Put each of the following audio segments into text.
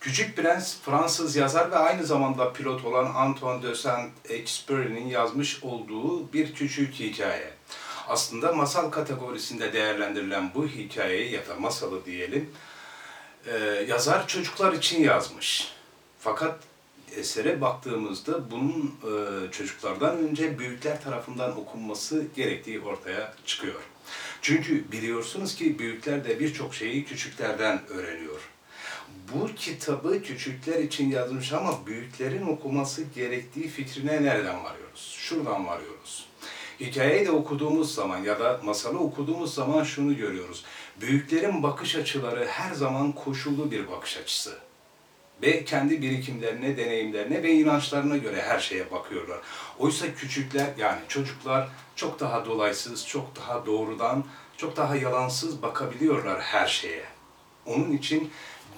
Küçük Prens Fransız yazar ve aynı zamanda pilot olan Antoine de Saint-Exupéry'nin yazmış olduğu bir küçük hikaye. Aslında masal kategorisinde değerlendirilen bu hikayeyi ya da masalı diyelim, e, yazar çocuklar için yazmış. Fakat esere baktığımızda bunun e, çocuklardan önce büyükler tarafından okunması gerektiği ortaya çıkıyor. Çünkü biliyorsunuz ki büyükler de birçok şeyi küçüklerden öğreniyor. Bu kitabı küçükler için yazmış ama büyüklerin okuması gerektiği fikrine nereden varıyoruz? Şuradan varıyoruz. Hikayeyi de okuduğumuz zaman ya da masalı okuduğumuz zaman şunu görüyoruz. Büyüklerin bakış açıları her zaman koşullu bir bakış açısı ve kendi birikimlerine, deneyimlerine ve inançlarına göre her şeye bakıyorlar. Oysa küçükler yani çocuklar çok daha dolaysız, çok daha doğrudan, çok daha yalansız bakabiliyorlar her şeye. Onun için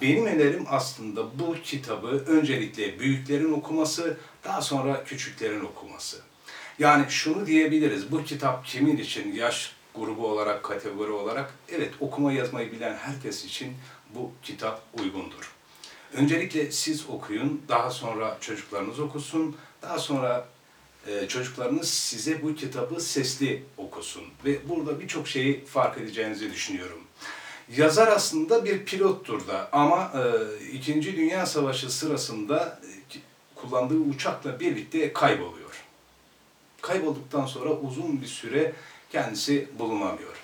benim önerim aslında bu kitabı öncelikle büyüklerin okuması, daha sonra küçüklerin okuması. Yani şunu diyebiliriz, bu kitap kimin için yaş grubu olarak, kategori olarak, evet okuma yazmayı bilen herkes için bu kitap uygundur. Öncelikle siz okuyun, daha sonra çocuklarınız okusun, daha sonra e, çocuklarınız size bu kitabı sesli okusun. Ve burada birçok şeyi fark edeceğinizi düşünüyorum. Yazar aslında bir pilottur da ama e, İkinci Dünya Savaşı sırasında e, kullandığı uçakla birlikte kayboluyor. Kaybolduktan sonra uzun bir süre kendisi bulunamıyor.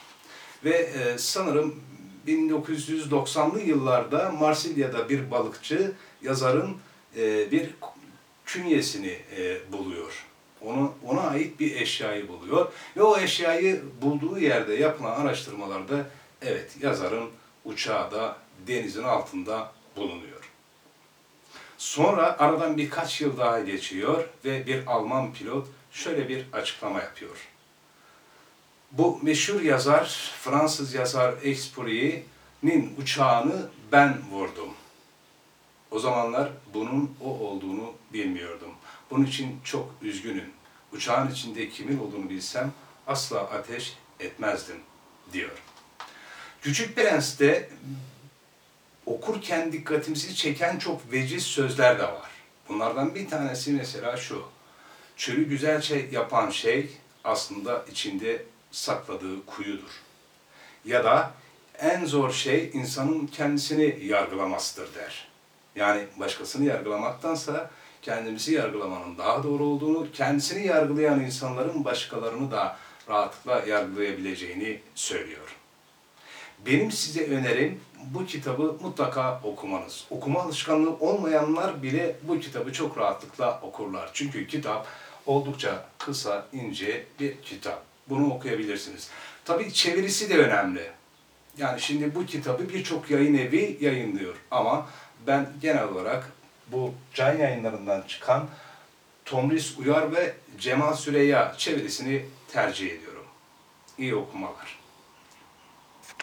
Ve e, sanırım 1990'lı yıllarda Marsilya'da bir balıkçı yazarın e, bir künyesini e, buluyor. Onu, ona ait bir eşyayı buluyor ve o eşyayı bulduğu yerde yapılan araştırmalarda evet yazarın uçağı da denizin altında bulunuyor. Sonra aradan birkaç yıl daha geçiyor ve bir Alman pilot şöyle bir açıklama yapıyor. Bu meşhur yazar, Fransız yazar Exupéry'nin uçağını ben vurdum. O zamanlar bunun o olduğunu bilmiyordum. Bunun için çok üzgünüm. Uçağın içinde kimin olduğunu bilsem asla ateş etmezdim diyor. Küçük Prens'te okurken dikkatimizi çeken çok veciz sözler de var. Bunlardan bir tanesi mesela şu. Çölü güzelce yapan şey aslında içinde sakladığı kuyudur. Ya da en zor şey insanın kendisini yargılamasıdır der. Yani başkasını yargılamaktansa kendimizi yargılamanın daha doğru olduğunu, kendisini yargılayan insanların başkalarını da rahatlıkla yargılayabileceğini söylüyor. Benim size önerim bu kitabı mutlaka okumanız. Okuma alışkanlığı olmayanlar bile bu kitabı çok rahatlıkla okurlar. Çünkü kitap oldukça kısa, ince bir kitap. Bunu okuyabilirsiniz. Tabii çevirisi de önemli. Yani şimdi bu kitabı birçok yayın evi yayınlıyor ama ben genel olarak bu can yayınlarından çıkan Tomris Uyar ve Cemal Süreyya çevirisini tercih ediyorum. İyi okumalar.